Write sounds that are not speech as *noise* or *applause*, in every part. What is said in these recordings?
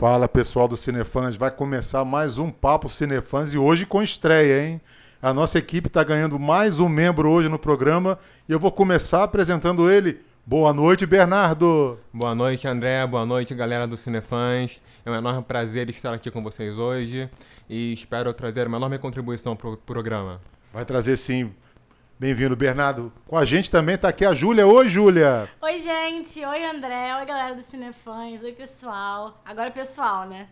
Fala pessoal do Cinefãs, vai começar mais um Papo Cinefãs e hoje com estreia, hein? A nossa equipe está ganhando mais um membro hoje no programa e eu vou começar apresentando ele. Boa noite, Bernardo. Boa noite, André. Boa noite, galera do Cinefãs. É um enorme prazer estar aqui com vocês hoje e espero trazer uma enorme contribuição para o programa. Vai trazer sim. Bem-vindo, Bernardo. Com a gente também está aqui a Júlia. Oi, Júlia. Oi, gente. Oi, André. Oi, galera do Cinefãs. Oi, pessoal. Agora, pessoal, né?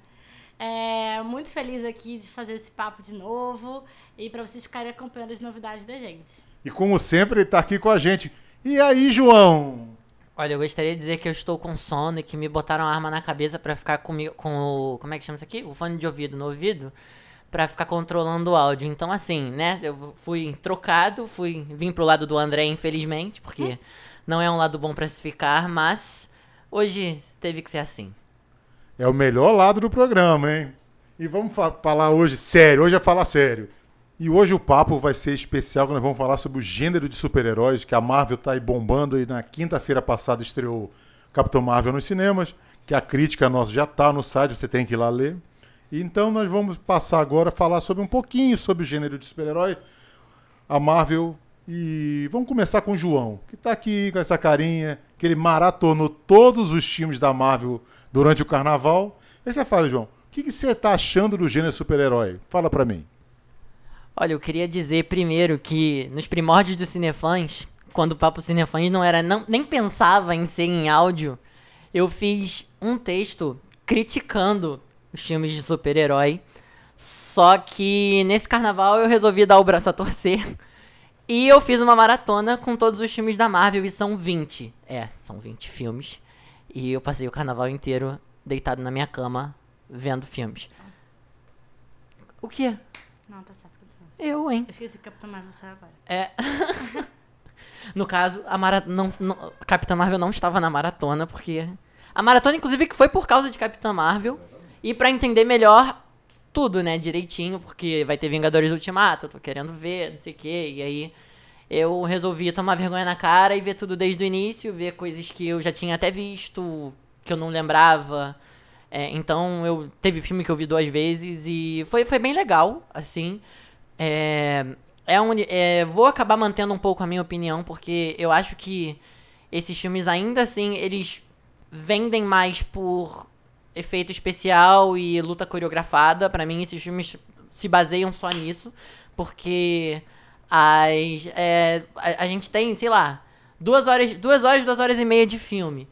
É, muito feliz aqui de fazer esse papo de novo e para vocês ficarem acompanhando as novidades da gente. E como sempre, está aqui com a gente. E aí, João? Olha, eu gostaria de dizer que eu estou com sono e que me botaram a arma na cabeça para ficar comigo com o. Como é que chama isso aqui? O fone de ouvido no ouvido. Pra ficar controlando o áudio. Então, assim, né? Eu fui trocado, fui. Vim pro lado do André, infelizmente, porque não é um lado bom pra se ficar, mas hoje teve que ser assim. É o melhor lado do programa, hein? E vamos fa falar hoje sério, hoje é falar sério. E hoje o papo vai ser especial, nós vamos falar sobre o gênero de super-heróis, que a Marvel tá aí bombando e na quinta-feira passada estreou Capitão Marvel nos cinemas, que a crítica nossa já tá no site, você tem que ir lá ler. Então nós vamos passar agora a falar sobre um pouquinho sobre o gênero de super-herói, a Marvel. E vamos começar com o João, que tá aqui com essa carinha, que ele maratonou todos os filmes da Marvel durante o carnaval. Aí você fala, João, o que, você tá achando do gênero super-herói? Fala pra mim. Olha, eu queria dizer primeiro que nos primórdios do Cinefãs, quando o Papo Cinefãs não era. Não, nem pensava em ser em áudio, eu fiz um texto criticando os filmes de super-herói. Só que nesse carnaval eu resolvi dar o braço a torcer. *laughs* E eu fiz uma maratona com todos os filmes da Marvel e são 20. É, são 20 filmes. E eu passei o carnaval inteiro deitado na minha cama vendo filmes. O quê? Não, tá certo. Eu, hein? Eu esqueci que Capitão Marvel saiu agora. É. *laughs* no caso, a mara... não, não... Capitã Marvel não estava na maratona, porque. A maratona, inclusive, que foi por causa de Capitã Marvel. E pra entender melhor tudo, né, direitinho, porque vai ter Vingadores Ultimato, eu tô querendo ver, não sei o quê. E aí eu resolvi tomar vergonha na cara e ver tudo desde o início, ver coisas que eu já tinha até visto, que eu não lembrava. É, então eu teve filme que eu vi duas vezes e foi, foi bem legal, assim. É, é um, é, vou acabar mantendo um pouco a minha opinião, porque eu acho que esses filmes ainda assim, eles vendem mais por efeito especial e luta coreografada. Pra mim, esses filmes se baseiam só nisso, porque as, é, a, a gente tem, sei lá, duas horas, duas horas, duas horas e meia de filme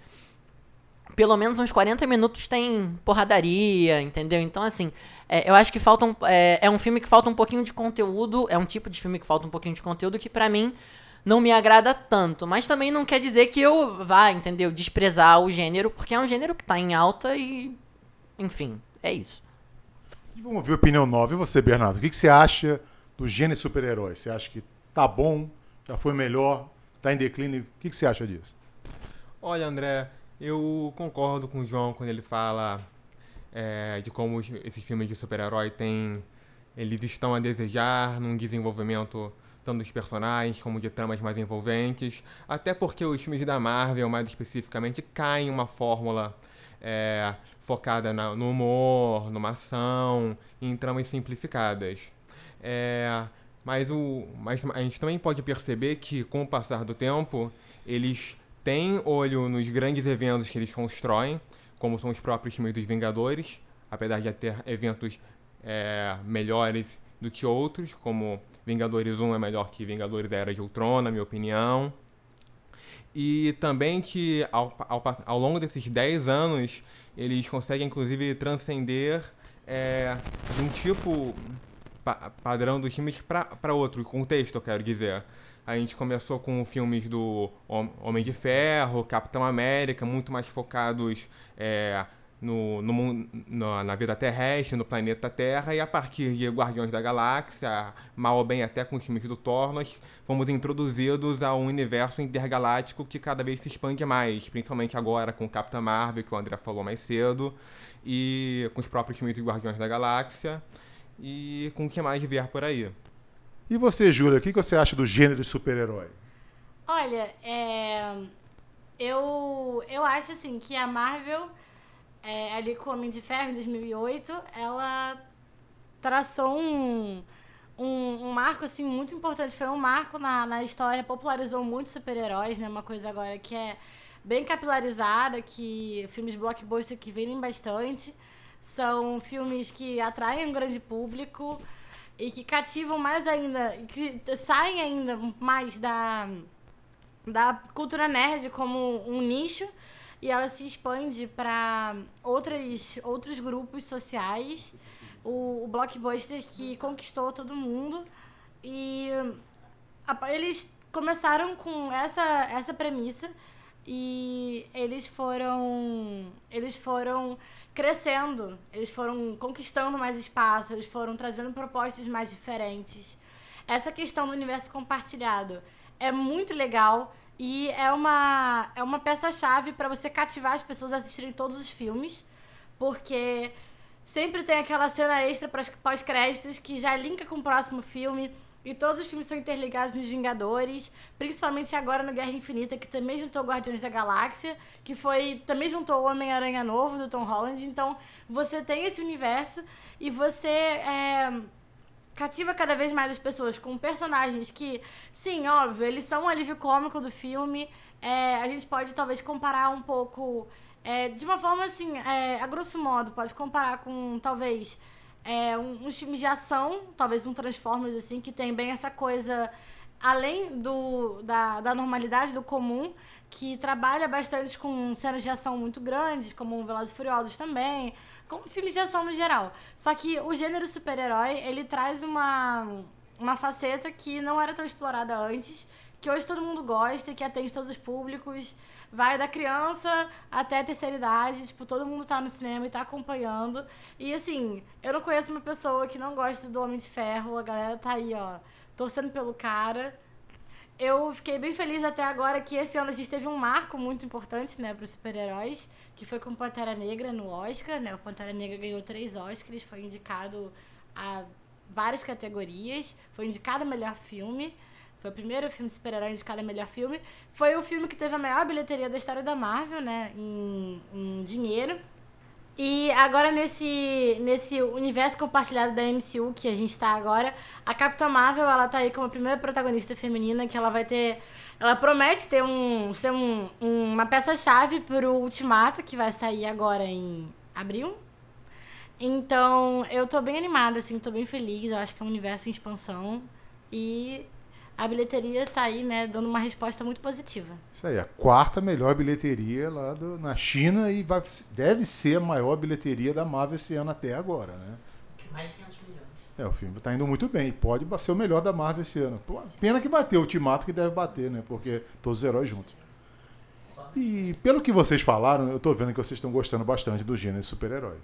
pelo menos uns 40 minutos tem porradaria, entendeu? Então, assim, é, eu acho que falta um, é, é um filme que falta um pouquinho de conteúdo, é um tipo de filme que falta um pouquinho de conteúdo que pra mim não me agrada tanto. Mas também não quer dizer que eu vá, entendeu? Desprezar o gênero, porque é um gênero que tá em alta e. Enfim, é isso. E vamos ouvir a opinião nova. E você, Bernardo? O que, que você acha do gênero super-herói? Você acha que tá bom? Já foi melhor? Tá em declínio? O que, que você acha disso? Olha, André, eu concordo com o João quando ele fala é, de como esses filmes de super-herói têm. Eles estão a desejar num desenvolvimento tanto dos personagens como de tramas mais envolventes. Até porque os filmes da Marvel, mais especificamente, caem em uma fórmula é, focada na- no humor, numa ação, em tramas simplificadas. É, mas, o, mas a gente também pode perceber que, com o passar do tempo, eles têm olho nos grandes eventos que eles constroem, como são os próprios filmes dos Vingadores, apesar de ter eventos é, melhores do que outros, como Vingadores 1 é melhor que Vingadores Era de Ultron, na minha opinião. E também que ao, ao, ao longo desses 10 anos, eles conseguem inclusive transcender é, de um tipo pa- padrão dos filmes para outro contexto, eu quero dizer. A gente começou com filmes do Hom- Homem de Ferro, Capitão América, muito mais focados é, no, no mun- na, vida terrestre, no planeta Terra, e a partir de Guardiões da Galáxia, mal ou bem até com os filmes do Thor, nós fomos introduzidos a um universo intergaláctico que cada vez se expande mais, principalmente agora com Capitã Marvel, que o André falou mais cedo, e com os próprios filmes dos Guardiões da Galáxia, e com o que mais vier por aí. E você, Júlia, o que, que você acha do gênero de super-herói? Olha, é, eu, eu acho assim que a Marvel é, ali com o Homem de Ferro, em 2008, ela traçou um, um, um marco, assim, muito importante. Foi um marco na, na história, popularizou muito super-heróis, né? Uma coisa agora que é bem capilarizada, que filmes blockbuster que vendem bastante. São filmes que atraem um grande público e que cativam mais ainda, que saem ainda mais da, da cultura nerd como um nicho e ela se expande para outros, outros grupos sociais. O, o blockbuster que conquistou todo mundo. E a, eles começaram com essa, essa premissa. E eles foram eles foram crescendo, eles foram conquistando mais espaço, eles foram trazendo propostas mais diferentes. Essa questão do universo compartilhado é muito legal e é uma é uma peça-chave para você cativar as pessoas a assistirem todos os filmes, porque sempre tem aquela cena extra pós-créditos que já linka com o próximo filme e todos os filmes são interligados nos Vingadores, principalmente agora no Guerra Infinita, que também juntou Guardiões da Galáxia, que foi também juntou Homem-Aranha Novo, do Tom Holland. Então, você tem esse universo e você é, cativa cada vez mais as pessoas com personagens que, sim, óbvio, eles são um alívio cômico do filme. É, a gente pode talvez comparar um pouco, é, de uma forma assim, é, a grosso modo, pode comparar com talvez é, uns filmes de ação, talvez um Transformers, assim, que tem bem essa coisa, além do, da, da normalidade, do comum, que trabalha bastante com cenas de ação muito grandes, como Velozes e Furiosos também, como filmes de ação no geral. Só que o gênero super-herói, ele traz uma, uma faceta que não era tão explorada antes, que hoje todo mundo gosta, que atende todos os públicos, vai da criança até a terceira idade, tipo, todo mundo tá no cinema e tá acompanhando. E assim, eu não conheço uma pessoa que não gosta do Homem de Ferro, a galera tá aí, ó, torcendo pelo cara. Eu fiquei bem feliz até agora que esse ano a gente teve um marco muito importante, né, pros super-heróis, que foi com Pantera Negra no Oscar, né? O Pantera Negra ganhou três Oscars, foi indicado a várias categorias, foi indicado a melhor filme. Foi o primeiro filme de super-herói indicado a melhor filme. Foi o filme que teve a maior bilheteria da história da Marvel, né? Em, em dinheiro. E agora nesse, nesse universo compartilhado da MCU que a gente tá agora, a Capitã Marvel, ela tá aí como a primeira protagonista feminina, que ela vai ter... Ela promete ter um, ser um, uma peça-chave pro Ultimato, que vai sair agora em abril. Então, eu tô bem animada, assim, tô bem feliz. Eu acho que é um universo em expansão. E a bilheteria tá aí, né, dando uma resposta muito positiva. Isso aí, a quarta melhor bilheteria lá do, na China e vai, deve ser a maior bilheteria da Marvel esse ano até agora, né? Mais de 500 milhões. É, o filme tá indo muito bem. Pode ser o melhor da Marvel esse ano. Pena que bateu o Ultimato que deve bater, né? Porque todos os heróis juntos. E pelo que vocês falaram, eu tô vendo que vocês estão gostando bastante do gênero de super-heróis.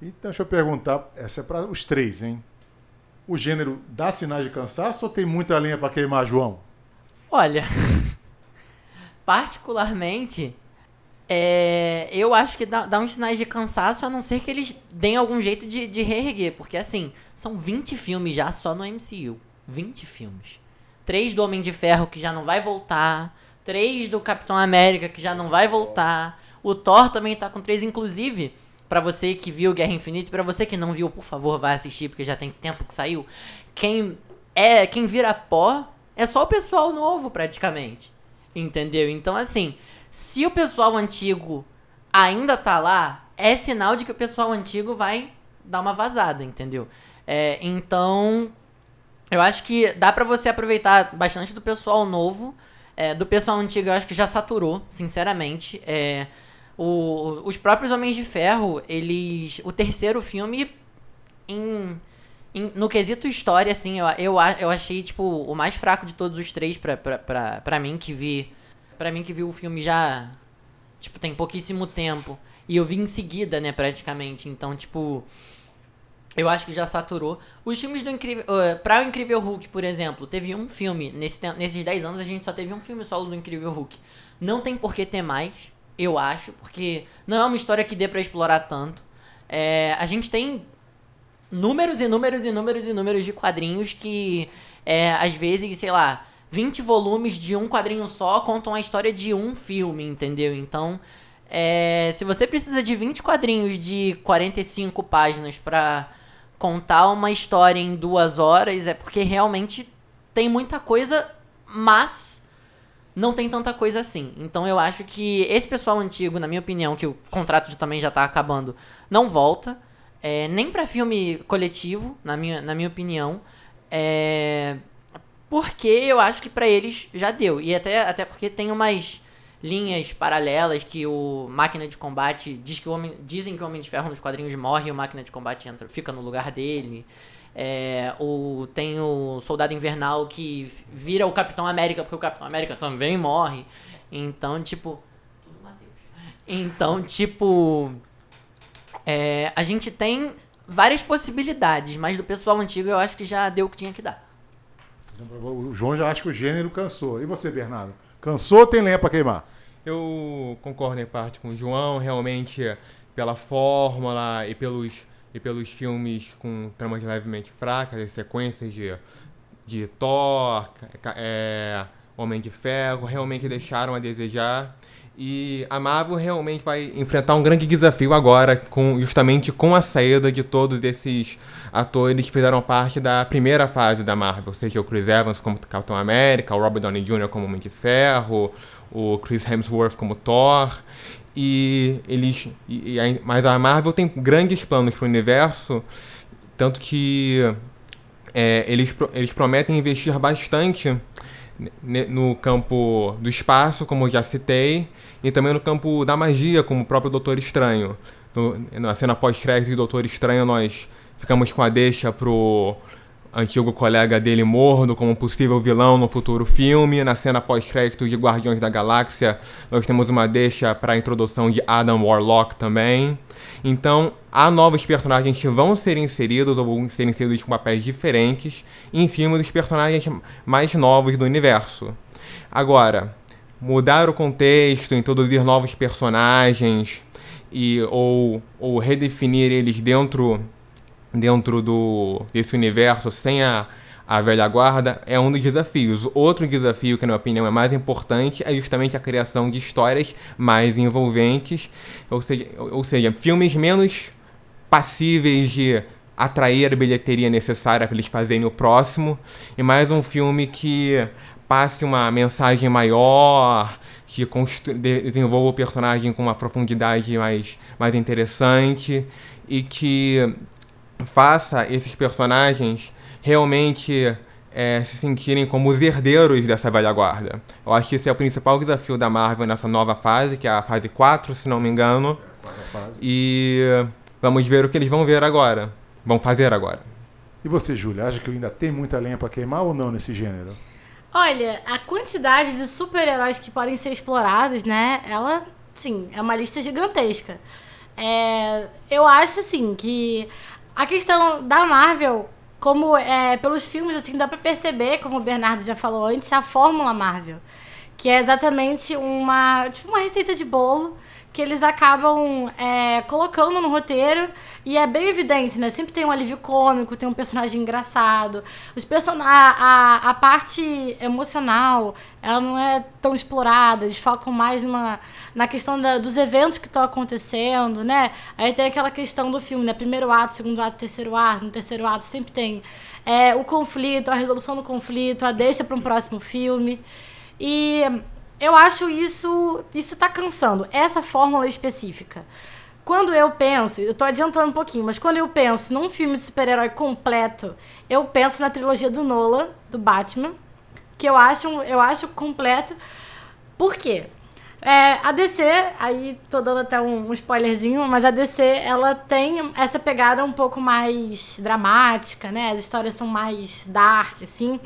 Então, deixa eu perguntar, essa é para os três, hein? O gênero dá sinais de cansaço ou tem muita lenha para queimar, João? Olha, *laughs* particularmente, é, eu acho que dá, dá uns sinais de cansaço, a não ser que eles deem algum jeito de, de reerguer. Porque, assim, são 20 filmes já só no MCU. 20 filmes. Três do Homem de Ferro, que já não vai voltar. Três do Capitão América, que já não vai voltar. O Thor também tá com três, inclusive para você que viu Guerra Infinita, para você que não viu, por favor, vá assistir porque já tem tempo que saiu. Quem é, quem vira pó é só o pessoal novo praticamente. Entendeu? Então assim, se o pessoal antigo ainda tá lá, é sinal de que o pessoal antigo vai dar uma vazada, entendeu? É, então, eu acho que dá para você aproveitar bastante do pessoal novo. É, do pessoal antigo eu acho que já saturou, sinceramente. É, o, os próprios Homens de Ferro, eles. O terceiro filme, em, em, no quesito história, assim, eu, eu, eu achei, tipo, o mais fraco de todos os três pra, pra, pra, pra mim, que vi. Pra mim que vi o filme já. Tipo, tem pouquíssimo tempo. E eu vi em seguida, né, praticamente. Então, tipo. Eu acho que já saturou. Os filmes do Incrível. Uh, pra o Incrível Hulk, por exemplo, teve um filme. Nesse, nesses 10 anos a gente só teve um filme solo do Incrível Hulk. Não tem por que ter mais eu acho, porque não é uma história que dê para explorar tanto. É, a gente tem números e números e números e números de quadrinhos que, é, às vezes, sei lá, 20 volumes de um quadrinho só contam a história de um filme, entendeu? Então, É, se você precisa de 20 quadrinhos de 45 páginas pra contar uma história em duas horas, é porque realmente tem muita coisa, mas não tem tanta coisa assim. Então eu acho que esse pessoal antigo, na minha opinião, que o contrato também já tá acabando, não volta. É, nem pra filme coletivo, na minha, na minha opinião. É, porque eu acho que pra eles já deu. E até, até porque tem umas linhas paralelas que o Máquina de Combate diz que o homem, dizem que o Homem de Ferro nos quadrinhos morre e o Máquina de Combate entra, fica no lugar dele. É, o, tem o Soldado Invernal que vira o Capitão América porque o Capitão América também morre. Então, tipo. Tudo Mateus. Então, tipo. é, a gente tem várias possibilidades, mas do pessoal antigo eu acho que já deu o que tinha que dar. O João já acha que o gênero cansou. E você, Bernardo? Cansou ou tem lenha pra queimar? Eu concordo em parte com o João, realmente pela fórmula e pelos, e pelos filmes com tramas levemente fracas, as sequências de, de Thor, é, Homem de Ferro, realmente deixaram a desejar. E a Marvel realmente vai enfrentar um grande desafio agora, com, justamente com a saída de todos esses atores que fizeram parte da primeira fase da Marvel, seja o Chris Evans como Capitão América, o Robert Downey Jr. como Homem de Ferro, o Chris Hemsworth como Thor. E eles. e- e mas a Marvel tem grandes planos para o universo, tanto que é, eles, eles prometem investir bastante no campo do espaço, como já citei, e também no campo da magia, como o próprio Doutor Estranho. No- na cena pós-crédito de Doutor Estranho, nós ficamos com a deixa pro antigo colega dele Mordo como possível vilão no futuro filme. Na cena pós-crédito de Guardiões da Galáxia, nós temos uma deixa para a introdução de Adam Warlock também. Então, há novos personagens que vão ser inseridos ou vão ser inseridos com papéis diferentes em filmes dos personagens mais novos do universo. Agora, mudar o contexto, introduzir novos personagens e ou, ou redefinir eles dentro dentro do desse universo sem a, a velha guarda é um dos desafios. Outro desafio que na minha opinião é mais importante é justamente a criação de histórias mais envolventes, ou seja, ou seja, filmes menos passíveis de atrair a bilheteria necessária para eles fazerem o próximo e mais um filme que passe uma mensagem maior, que desenvolva o personagem com uma profundidade mais, mais interessante e que faça esses personagens realmente é, se sentirem como os herdeiros dessa velha guarda. Eu acho que esse é o principal desafio da Marvel nessa nova fase, que é a fase 4, se não me engano. E vamos ver o que eles vão ver agora. Vão fazer agora. E você, Júlia, acha que ainda tem muita lenha pra queimar ou não nesse gênero? Olha, a quantidade de super-heróis que podem ser explorados, né? Ela, sim, é uma lista gigantesca. É, eu acho, assim, que a questão da Marvel, como é, pelos filmes, assim, dá pra perceber, como o Bernardo já falou antes, a fórmula Marvel. Que é exatamente uma, tipo, uma receita de bolo que eles acabam é, colocando no roteiro e é bem evidente, né? Sempre tem um alívio cômico, tem um personagem engraçado. Os person a, a, a parte emocional, ela não é tão explorada, eles focam mais numa, na questão da- dos eventos que estão acontecendo, né? Aí tem aquela questão do filme, né? Primeiro ato, segundo ato, terceiro ato. No terceiro ato sempre tem é, o conflito, a resolução do conflito, a deixa para um próximo filme. E eu acho isso isso tá cansando essa fórmula específica. Quando eu penso, eu tô adiantando um pouquinho, mas quando eu penso num filme de super-herói completo, eu penso na trilogia do Nolan, do Batman, que eu acho eu acho completo. Por quê? É, a DC, aí tô dando até um, um spoilerzinho, mas a DC, ela tem essa pegada um pouco mais dramática, né? As histórias são mais dark, assim.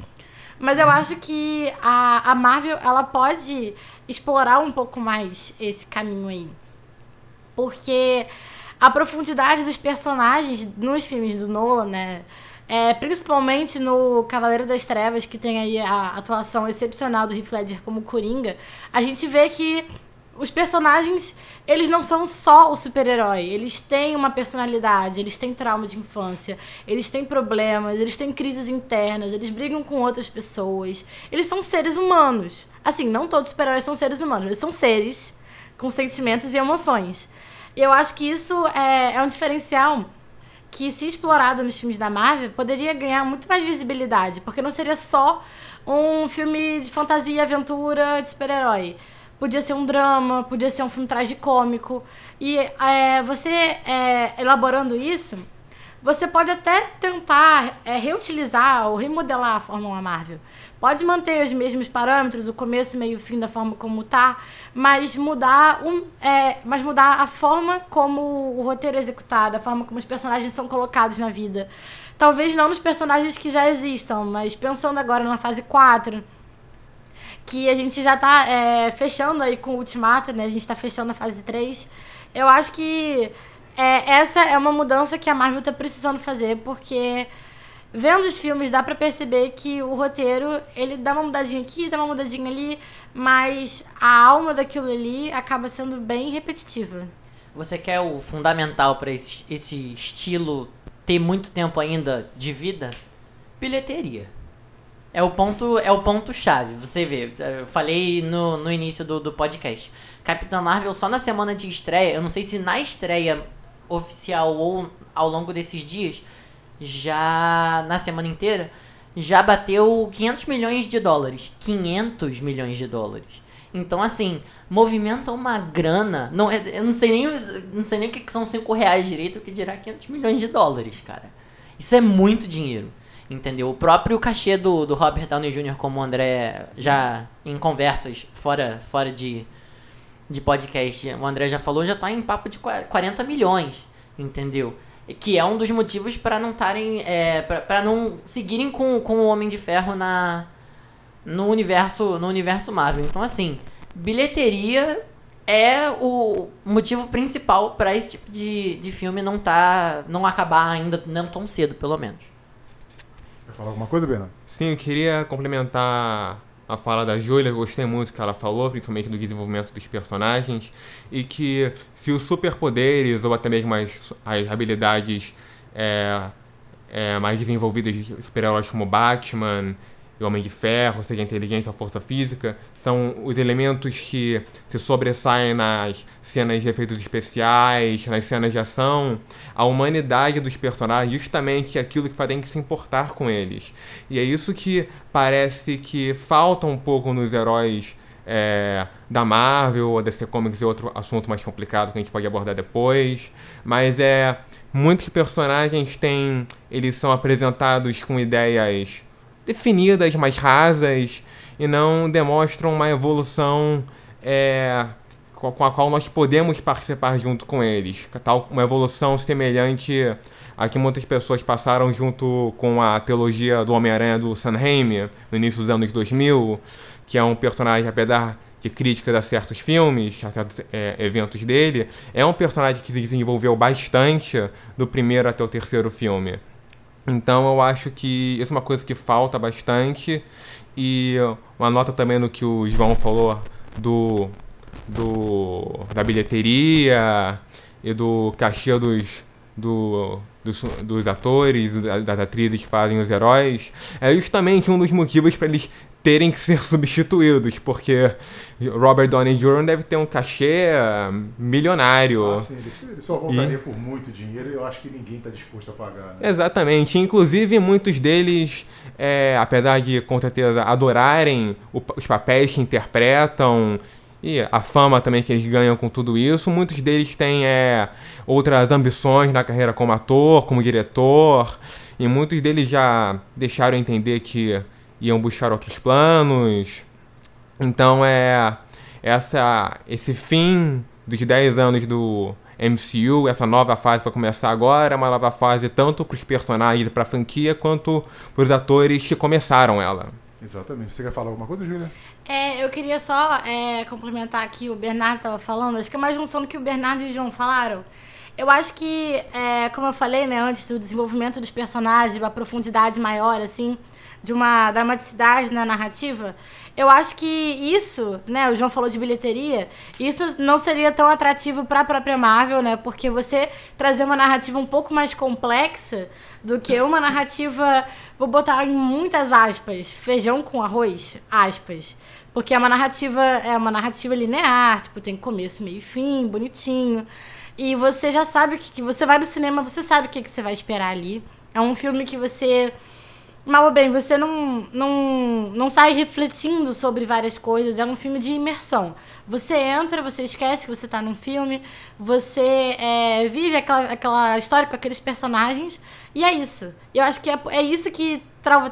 Mas eu acho que a, a Marvel, ela pode explorar um pouco mais esse caminho aí. Porque a profundidade dos personagens nos filmes do Nolan, né? É, principalmente no Cavaleiro das Trevas, que tem aí a atuação excepcional do Heath Ledger como Coringa, a gente vê que os personagens, eles não são só o super-herói. Eles têm uma personalidade, eles têm trauma de infância, eles têm problemas, eles têm crises internas, eles brigam com outras pessoas. Eles são seres humanos. Assim, não todos os super-heróis são seres humanos, eles são seres com sentimentos e emoções. E eu acho que isso é, é um diferencial que, se explorado nos filmes da Marvel, poderia ganhar muito mais visibilidade, porque não seria só um filme de fantasia aventura de super-herói. Podia ser um drama, podia ser um filme tragicômico. E é, você é, elaborando isso, você pode até tentar é, reutilizar ou remodelar a Fórmula Marvel. Pode manter os mesmos parâmetros, o começo, meio e fim da forma como tá, mas mudar, um, é, mas mudar a forma como o roteiro é executado, a forma como os personagens são colocados na vida. Talvez não nos personagens que já existam, mas pensando agora na fase 4, que a gente já tá é, fechando aí com o Ultimato, né? A gente tá fechando a fase 3. Eu acho que é, essa é uma mudança que a Marvel tá precisando fazer, porque vendo os filmes dá para perceber que o roteiro, ele dá uma mudadinha aqui, dá uma mudadinha ali, mas a alma daquilo ali acaba sendo bem repetitiva. Você quer o fundamental para esse, esse estilo ter muito tempo ainda de vida? Bilheteria. É o ponto, é o ponto chave. Você vê, eu falei no, no início do, do podcast. Capitã Marvel só na semana de estreia, eu não sei se na estreia oficial ou ao longo desses dias, já na semana inteira, já bateu 500 milhões de dólares. 500 milhões de dólares. Então, assim, movimenta uma grana. Não, é, eu não sei nem, não sei nem o que são 5 reais direito, o que dirá 500 milhões de dólares, cara. Isso é muito dinheiro. Entendeu? O próprio cachê do, do Robert Downey Jr., como o André já em conversas fora, fora de, de podcast, o André já falou, já tá em papo de 40 milhões. Entendeu? Que é um dos motivos para não estarem. É, para não seguirem com, com o Homem de Ferro na, no, universo, no universo Marvel. Então, assim, bilheteria é o motivo principal para esse tipo de, de filme não tá não acabar ainda não tão cedo, pelo menos. Quer falar alguma coisa, Bernardo? Sim, eu queria complementar a fala da Júlia, gostei muito que ela falou, principalmente do desenvolvimento dos personagens, e que se os superpoderes ou até mesmo as, as habilidades é, é, mais desenvolvidas de super-heróis como Batman e Homem de Ferro, seja a inteligência ou a força física, são os elementos que se sobressaem nas cenas de efeitos especiais, nas cenas de ação, a humanidade dos personagens, justamente aquilo que faz se importar com eles. E é isso que parece que falta um pouco nos heróis é, da Marvel ou DC Comics e outro assunto mais complicado que a gente pode abordar depois. Mas é muitos personagens têm. Eles são apresentados com ideias definidas, mais rasas, e não demonstram uma evolução é, com a qual nós podemos participar junto com eles. Tal, uma evolução semelhante a que muitas pessoas passaram junto com a teologia do Homem-Aranha do Sam Raimi, no início dos anos 2000, que é um personagem, apesar de críticas a certos filmes, a certos é, eventos dele, é um personagem que se desenvolveu bastante do primeiro até o terceiro filme. Então eu acho que isso é uma coisa que falta bastante. E uma nota também no que o João falou do, do da bilheteria e do cachê dos, do, dos, dos atores, das atrizes que fazem os heróis, é justamente um dos motivos para eles terem que ser *laughs* substituídos, porque Robert Downey Jr. deve ter um cachê milionário. Ah, sim, ele, ele só voltaria e... por muito dinheiro e eu acho que ninguém está disposto a pagar. Né? Exatamente. Inclusive, muitos deles, é, apesar de com certeza adorarem o, os papéis que interpretam e a fama também que eles ganham com tudo isso, muitos deles têm é, outras ambições na carreira como ator, como diretor, e muitos deles já deixaram entender que iam buscar outros planos. Então é essa esse fim dos 10 anos do MCU, essa nova fase vai começar agora, é uma nova fase tanto para os personagens para a franquia quanto para os atores que começaram ela. Exatamente. Você quer falar alguma coisa, Júlia? É, eu queria só é, complementar aqui o Bernardo estava falando, acho que é uma junção do que o Bernardo e o João falaram. Eu acho que, é, como eu falei né, antes, do desenvolvimento dos personagens, uma profundidade maior, assim, de uma dramaticidade na narrativa, eu acho que isso, né, o João falou de bilheteria, isso não seria tão atrativo para a própria Marvel, né? Porque você trazer uma narrativa um pouco mais complexa do que uma narrativa, vou botar em muitas aspas, feijão com arroz, aspas. Porque é uma narrativa, é uma narrativa linear, tipo, tem começo, meio e fim, bonitinho. E você já sabe que, que você vai no cinema, você sabe o que, que você vai esperar ali. É um filme que você. Mal bem, você não, não, não sai refletindo sobre várias coisas. É um filme de imersão. Você entra, você esquece que você tá num filme, você é, vive aquela, aquela história com aqueles personagens, e é isso. Eu acho que é, é isso que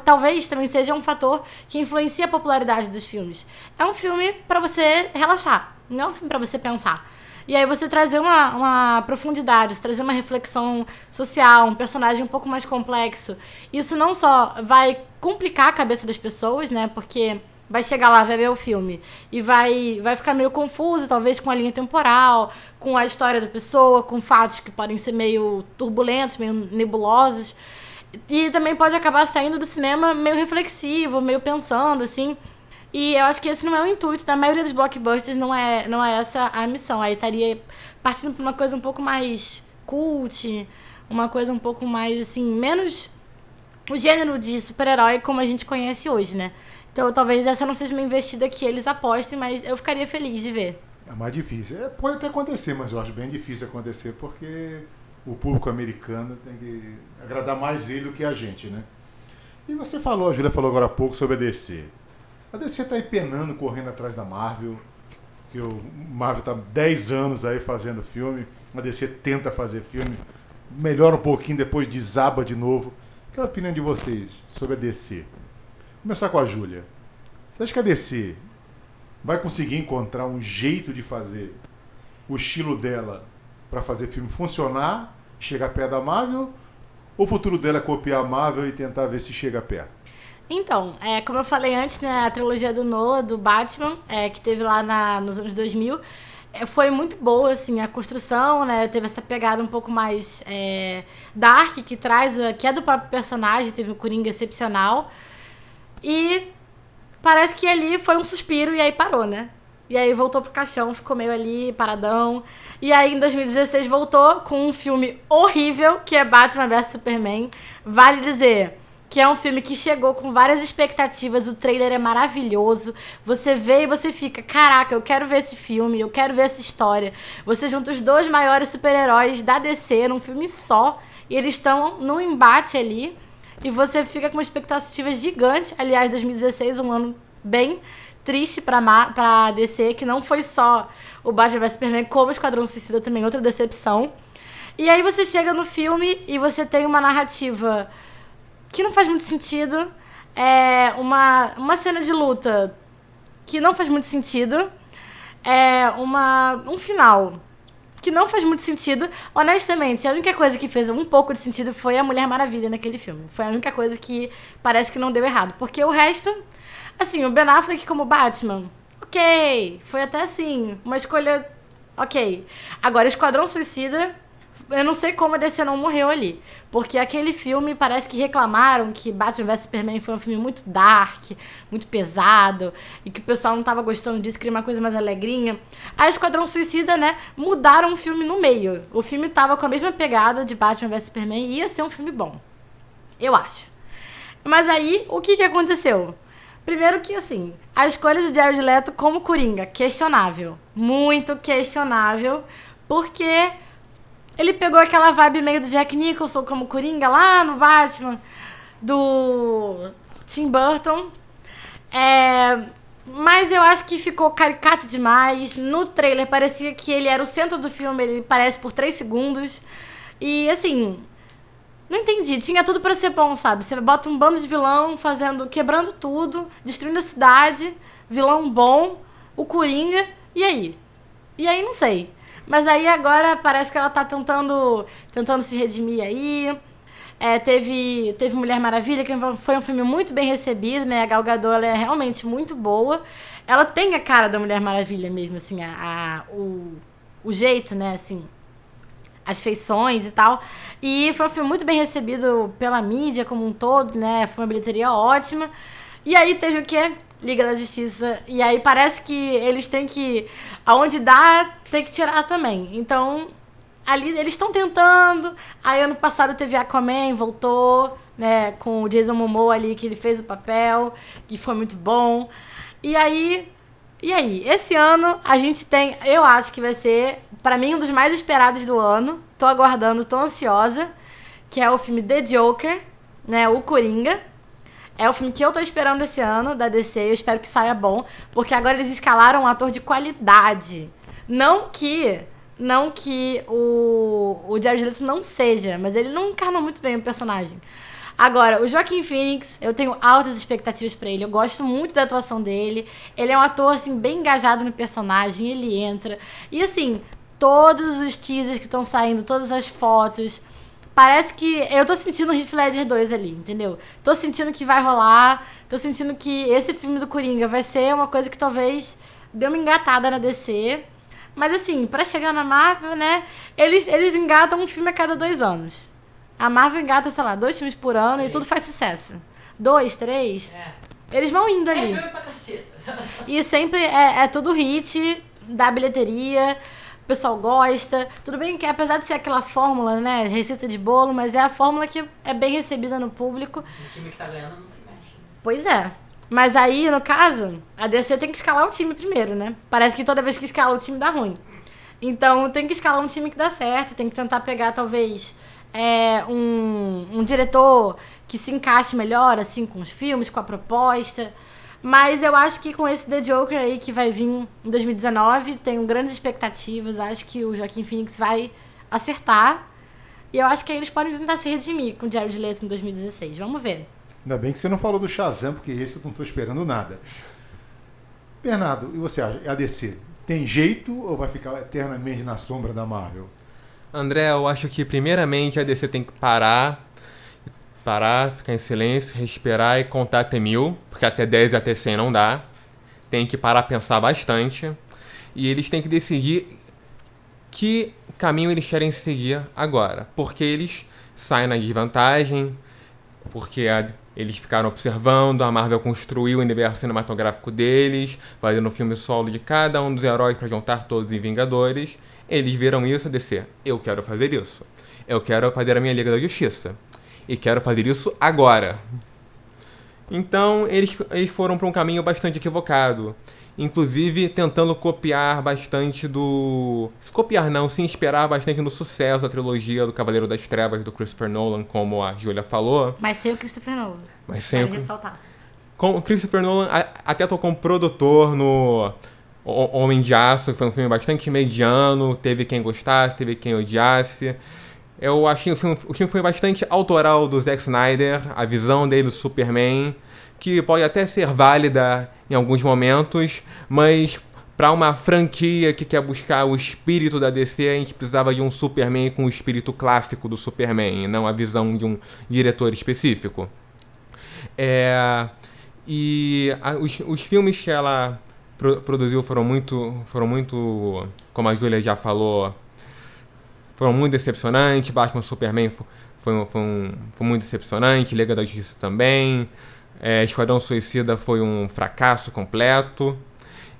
talvez também seja um fator que influencia a popularidade dos filmes. É um filme para você relaxar, não é um filme para você pensar. E aí você trazer uma, uma profundidade, trazer uma reflexão social, um personagem um pouco mais complexo. Isso não só vai complicar a cabeça das pessoas, né? Porque vai chegar lá, vai ver o filme e vai, vai ficar meio confuso, talvez com a linha temporal, com a história da pessoa, com fatos que podem ser meio turbulentos, meio nebulosos. E também pode acabar saindo do cinema meio reflexivo, meio pensando, assim. E eu acho que esse não é o intuito da maioria dos blockbusters, não é, não é essa a missão. Aí estaria partindo para uma coisa um pouco mais cult, uma coisa um pouco mais, assim, menos o gênero de super-herói como a gente conhece hoje, né? Então talvez essa não seja uma investida que eles apostem, mas eu ficaria feliz de ver. É mais difícil. É, pode até acontecer, mas eu acho bem difícil acontecer porque o público americano tem que agradar mais ele do que a gente, né? E você falou, a Júlia falou agora há pouco sobre a DC. A DC está aí penando, correndo atrás da Marvel, que o Marvel está 10 anos aí fazendo filme, a DC tenta fazer filme, melhora um pouquinho, depois desaba de novo. Qual a opinião de vocês sobre a DC? começar com a Júlia. Você acha que a DC vai conseguir encontrar um jeito de fazer o estilo dela para fazer filme funcionar, chegar perto da Marvel? Ou o futuro dela é copiar a Marvel e tentar ver se chega perto? Então, é, como eu falei antes, né, a trilogia do Nolan, do Batman, é, que teve lá na, nos anos 2000, é, foi muito boa, assim, a construção, né, teve essa pegada um pouco mais é, dark, que traz, que é do próprio personagem, teve um Coringa excepcional, e parece que ali foi um suspiro e aí parou, né? E aí voltou pro caixão, ficou meio ali, paradão. E aí em 2016 voltou com um filme horrível, que é Batman vs Superman. Vale dizer que é um filme que chegou com várias expectativas, o trailer é maravilhoso. Você vê e você fica, caraca, eu quero ver esse filme, eu quero ver essa história. Você junta os dois maiores super-heróis da DC num filme só, e eles estão no embate ali. E você fica com uma expectativa gigante. Aliás, 2016, um ano bem triste pra, pra DC, que não foi só o Batman vs Superman, como o Esquadrão Suicida também, outra decepção. E aí você chega no filme e você tem uma narrativa que não faz muito sentido. É uma, uma cena de luta que não faz muito sentido. É uma, um final que não faz muito sentido. Honestamente, a única coisa que fez um pouco de sentido foi a Mulher Maravilha naquele filme. Foi a única coisa que parece que não deu errado. Porque o resto, assim, o Ben Affleck como Batman, ok. Foi até assim, uma escolha ok. Agora, Esquadrão Suicida eu não sei como a DC não morreu ali. Porque aquele filme parece que reclamaram que Batman vs Superman foi um filme muito dark, muito pesado, e que o pessoal não tava gostando disso, queria uma coisa mais alegrinha. A Esquadrão Suicida, né, mudaram o filme no meio. O filme tava com a mesma pegada de Batman vs Superman e ia ser um filme bom. Eu acho. Mas aí, o que que aconteceu? Primeiro que, assim, a escolha de Jared Leto como Coringa, questionável. Muito questionável, porque ele pegou aquela vibe meio do Jack Nicholson como Coringa lá no Batman, do Tim Burton. É, mas eu acho que ficou caricato demais. No trailer parecia que ele era o centro do filme, ele parece por 3 segundos. E assim, não entendi. Tinha tudo para ser bom, sabe? Você bota um bando de vilão fazendo, quebrando tudo, destruindo a cidade, vilão bom, o Coringa, e aí? E aí não sei. Mas aí agora parece que ela tá tentando, tentando se redimir aí. É, teve, teve Mulher Maravilha, que foi um filme muito bem recebido, né? A Gal Gadot ela é realmente muito boa. Ela tem a cara da Mulher Maravilha mesmo, assim, a, a o, o jeito, né, assim, as feições e tal. E foi um filme muito bem recebido pela mídia como um todo, né? Foi uma bilheteria ótima. E aí teve o quê? Liga da Justiça. E aí parece que eles têm que. Aonde dá, tem que tirar também. Então, ali eles estão tentando. Aí ano passado teve Aquaman, voltou, né? Com o Jason Momoa ali, que ele fez o papel, que foi muito bom. E aí, e aí? Esse ano a gente tem, eu acho que vai ser, pra mim, um dos mais esperados do ano. Tô aguardando, tô ansiosa. Que é o filme The Joker, né? O Coringa. É o filme que eu tô esperando esse ano da DC. Eu espero que saia bom, porque agora eles escalaram um ator de qualidade. Não que não que o, o Jared Leto não seja, mas ele não encarna muito bem o personagem. Agora, o Joaquim Phoenix, eu tenho altas expectativas para ele. Eu gosto muito da atuação dele. Ele é um ator, assim, bem engajado no personagem. Ele entra. E, assim, todos os teasers que estão saindo, todas as fotos. Parece que eu tô sentindo o Heath Ledger 2 ali, entendeu? Tô sentindo que vai rolar. Tô sentindo que esse filme do Coringa vai ser uma coisa que talvez dê uma engatada na DC. Mas assim, para chegar na Marvel, né? Eles, eles engatam um filme a cada dois anos. A Marvel engata, sei lá, dois filmes por ano três. e tudo faz sucesso. Dois, três. É. Eles vão indo ali. É filme pra caceta. E sempre é, é tudo hit, da bilheteria, pessoal gosta. Tudo bem que apesar de ser aquela fórmula, né? Receita de bolo, mas é a fórmula que é bem recebida no público. O time que tá ganhando não se mexe. Pois é. Mas aí, no caso, a DC tem que escalar o time primeiro, né? Parece que toda vez que escala o time dá ruim. Então tem que escalar um time que dá certo, tem que tentar pegar, talvez, é, um, um diretor que se encaixe melhor, assim, com os filmes, com a proposta. Mas eu acho que com esse The Joker aí que vai vir em 2019, tenho grandes expectativas. Acho que o Joaquim Phoenix vai acertar. E eu acho que aí eles podem tentar se redimir com o Jared Leto em 2016. Vamos ver. Ainda bem que você não falou do Shazam, porque esse eu não estou esperando nada. Bernardo, e você acha? A DC tem jeito ou vai ficar eternamente na sombra da Marvel? André, eu acho que primeiramente a DC tem que parar, parar, ficar em silêncio, respirar e contar até mil, porque até 10 e até 100 não dá. Tem que parar pensar bastante. E eles têm que decidir que caminho eles querem seguir agora. Porque eles saem na desvantagem, porque a, eles ficaram observando, a Marvel construiu o universo cinematográfico deles, fazendo um filme solo de cada um dos heróis para juntar todos em Vingadores. Eles viram isso e DC. Eu quero fazer isso. Eu quero fazer a minha Liga da Justiça. E quero fazer isso agora. Então, eles, eles foram para um caminho bastante equivocado. Inclusive, tentando copiar bastante do. Se copiar não, se inspirar bastante no sucesso da trilogia do Cavaleiro das Trevas do Christopher Nolan, como a Julia falou. Mas sem o Christopher Nolan. Mas sem o. ressaltar. Com o Christopher Nolan até tocou como produtor no Homem de Aço, que foi um filme bastante mediano, teve quem gostasse, teve quem odiasse. Eu achei o filme, o filme foi bastante autoral do Zack Snyder, a visão dele do Superman, que pode até ser válida em alguns momentos, mas para uma franquia que quer buscar o espírito da DC, a gente precisava de um Superman com o espírito clássico do Superman, não a visão de um diretor específico. É, e a, os, os filmes que ela pro, produziu foram muito, foram muito, como a Julia já falou, foram muito decepcionantes. Batman Superman foi, foi, foi, um, foi muito decepcionante. Liga da Justiça também. É, Esquadrão Suicida foi um fracasso completo.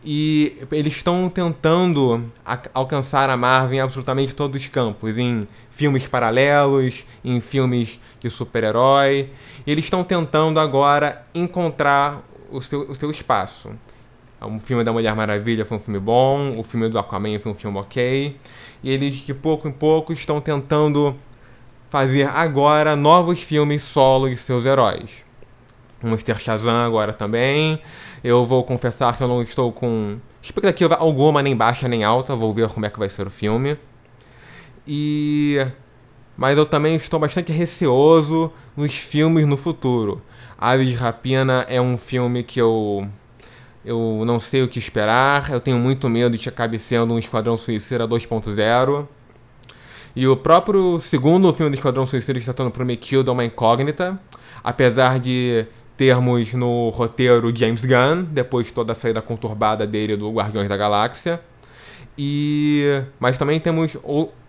E eles estão tentando alcançar a Marvel em absolutamente todos os campos, em filmes paralelos, em filmes de super-herói. Eles estão tentando agora encontrar o seu, o seu espaço. O filme da Mulher Maravilha foi um filme bom, o filme do Aquaman foi um filme ok. E eles, de pouco em pouco, estão tentando fazer agora novos filmes solo de seus heróis. Vamos Shazam agora também. Eu vou confessar que eu não estou com expectativa alguma, nem baixa nem alta. Vou ver como é que vai ser o filme. E. Mas eu também estou bastante receoso nos filmes no futuro. Aves de Rapina é um filme que eu eu não sei o que esperar. Eu tenho muito medo de que acabe sendo um Esquadrão Suicida 2.0. E o próprio segundo filme do Esquadrão Suicida está sendo prometido é uma incógnita. Apesar de termos no roteiro James Gunn, depois de toda a saída conturbada dele do Guardiões da Galáxia. E mas também temos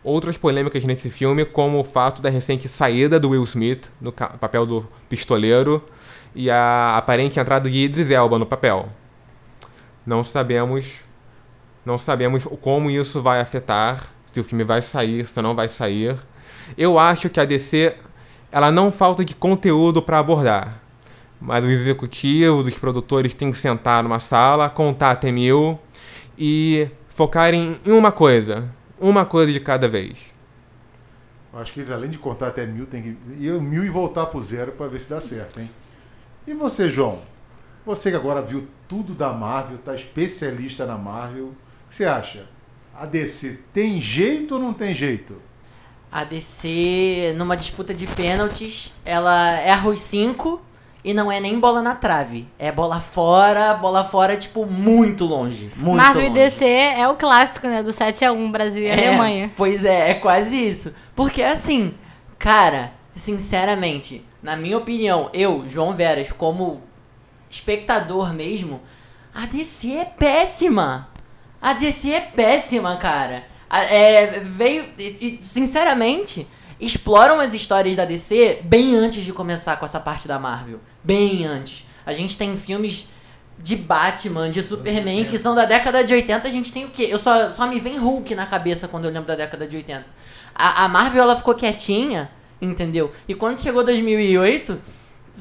outras polêmicas nesse filme, como o fato da recente saída do Will Smith no papel do pistoleiro e a aparente entrada de Idris Elba no papel. Não sabemos não sabemos como isso vai afetar, se o filme vai sair, se não vai sair. Eu acho que a DC ela não falta de conteúdo para abordar, Mas os executivos, os produtores têm que sentar numa sala, contar até mil e focarem em uma coisa. Uma coisa de cada vez. Acho que eles, além de contar até mil, tem que ir mil e voltar pro zero para ver se dá certo, hein? E você, João? Você que agora viu tudo da Marvel, tá especialista na Marvel, o que você acha? A DC tem jeito ou não tem jeito? A DC, numa disputa de pênaltis, ela erra os 5 e não é nem bola na trave. É bola fora, bola fora, tipo, muito longe. Muito Marvel e longe. DC é o clássico, né? Do 7x1 Brasil e É, Alemanha. Pois é, é quase isso. Porque assim, cara, sinceramente, na minha opinião, eu, João Veras, como espectador mesmo, a DC é péssima. A DC é péssima, cara. É, veio. Sinceramente, exploram as histórias da DC bem antes de começar com essa parte da Marvel. Bem antes. A gente tem filmes de Batman, de Superman, que são da década de 80. A gente tem o quê? Eu só, só me vem Hulk na cabeça quando eu lembro da década de 80. A, a Marvel, ela ficou quietinha, entendeu? E quando chegou 2008,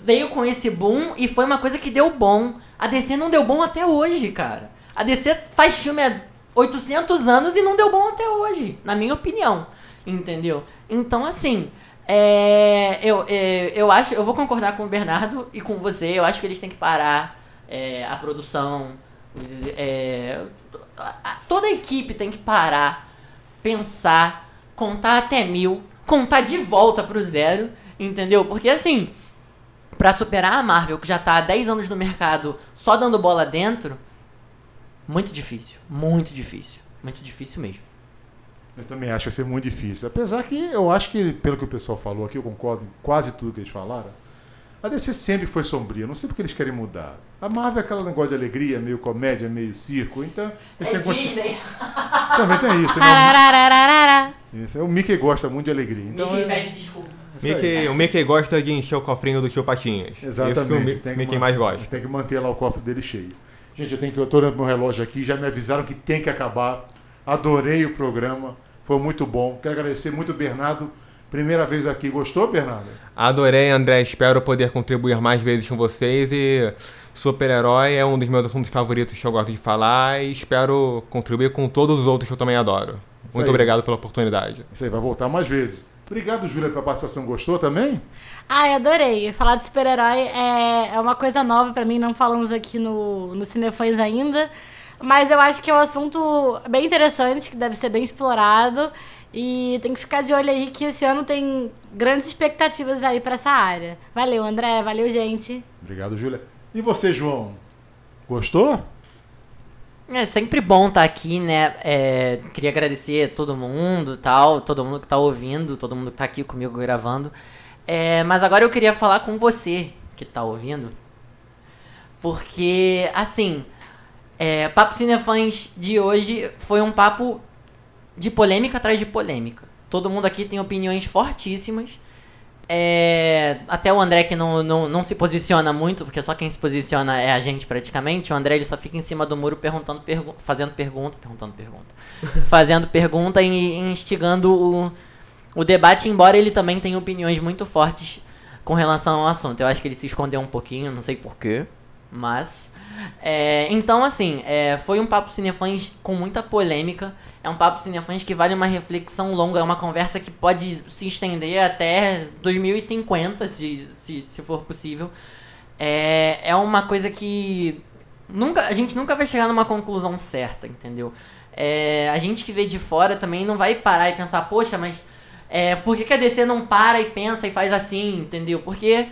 veio com esse boom e foi uma coisa que deu bom. A DC não deu bom até hoje, cara. A DC faz filme há 800 anos e não deu bom até hoje, na minha opinião. Entendeu? Então, assim, é, eu, é, eu acho, eu vou concordar com o Bernardo e com você. Eu acho que eles têm que parar é, a produção. é, toda a equipe tem que parar, pensar, contar até mil, contar de volta pro zero, entendeu? Porque assim, pra superar a Marvel, que já tá há 10 anos no mercado só dando bola dentro, muito difícil. Muito difícil. Muito difícil mesmo. Eu também acho que vai ser muito difícil. Apesar que eu acho que, pelo que o pessoal falou aqui, eu concordo em quase tudo que eles falaram. A DC sempre foi sombria, não sei porque eles querem mudar. A Marvel é aquela negócio de alegria, meio comédia, meio circo, então eles têm que continu- Disney. Também tem isso, né? Isso. O Mickey gosta muito de alegria. Então, Mickey é- pede desculpa. Mickey, o Mickey gosta de encher o cofrinho do tio Patinhas. Exatamente. Isso que o Mi- tem que Mickey mais gosta. Tem que manter lá o cofre dele cheio. Gente, eu tenho que eu tô olhando meu relógio aqui, já me avisaram que tem que acabar. Adorei o programa, foi muito bom. Quero agradecer muito o Bernardo. Primeira vez aqui. Gostou, Bernardo? Adorei, André. Espero poder contribuir mais vezes com vocês. E super-herói é um dos meus assuntos favoritos que eu gosto de falar. E espero contribuir com todos os outros que eu também adoro. Muito aí. obrigado pela oportunidade. Isso aí vai voltar mais vezes. Obrigado, Júlia, pela participação. Gostou também? Ai, adorei. Falar de super-herói é, é uma coisa nova pra mim, não falamos aqui no, no Cinefãs ainda. Mas eu acho que é um assunto bem interessante, que deve ser bem explorado. E tem que ficar de olho aí que esse ano tem grandes expectativas aí pra essa área. Valeu, André. Valeu, gente. Obrigado, Júlia. E você, João? Gostou? É sempre bom estar aqui, né? É, queria agradecer a todo mundo tal, todo mundo que tá ouvindo, todo mundo que tá aqui comigo gravando. É, mas agora eu queria falar com você que tá ouvindo. Porque, assim, é, Papo Cinefãs de hoje foi um papo de polêmica atrás de polêmica. Todo mundo aqui tem opiniões fortíssimas. É, até o André que não, não, não se posiciona muito, porque só quem se posiciona é a gente praticamente. O André ele só fica em cima do muro perguntando, pergu fazendo pergunta, perguntando pergunta, *laughs* fazendo pergunta e instigando o, o debate, embora ele também tenha opiniões muito fortes com relação ao assunto. Eu acho que ele se escondeu um pouquinho, não sei porquê, mas. É, então, assim, é, foi um papo cinefãs com muita polêmica. É um papo cinefãs que vale uma reflexão longa, é uma conversa que pode se estender até 2050, se, se, se for possível. É, é uma coisa que nunca, a gente nunca vai chegar numa conclusão certa, entendeu? É, a gente que vê de fora também não vai parar e pensar, poxa, mas é, por que, que a DC não para e pensa e faz assim, entendeu? Porque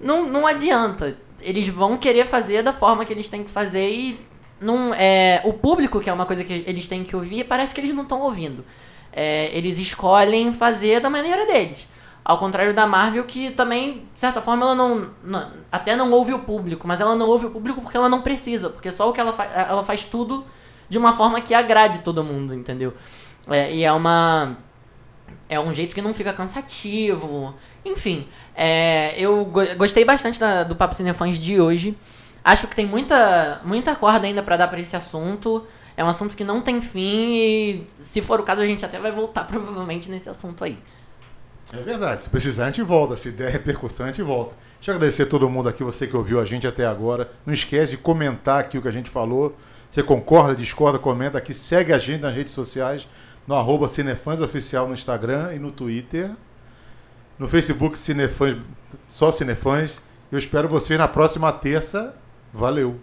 não, não adianta. Eles vão querer fazer da forma que eles têm que fazer e não, é, o público, que é uma coisa que eles têm que ouvir, parece que eles não estão ouvindo. É, eles escolhem fazer da maneira deles. Ao contrário da Marvel, que também, de certa forma, ela não, não- Até não ouve o público, mas ela não ouve o público porque ela não precisa. Porque só o que ela faz. Ela faz tudo de uma forma que agrade todo mundo, entendeu? É, e é uma é um jeito que não fica cansativo. Enfim, é, eu go gostei bastante da, do Papo Cinefãs de hoje. Acho que tem muita, muita corda ainda para dar para esse assunto. É um assunto que não tem fim e, se for o caso, a gente até vai voltar *laughs* provavelmente nesse assunto aí. É verdade. Se precisar, a gente volta. Se der repercussão, a gente volta. Deixa eu agradecer a todo mundo aqui, você que ouviu a gente até agora. Não esquece de comentar aqui o que a gente falou. Você concorda, discorda, comenta aqui. Segue a gente nas redes sociais no arroba Cinefãs Oficial no Instagram e no Twitter. No Facebook, Cinefãs, só Cinefãs. Eu espero vocês na próxima terça. Valeu!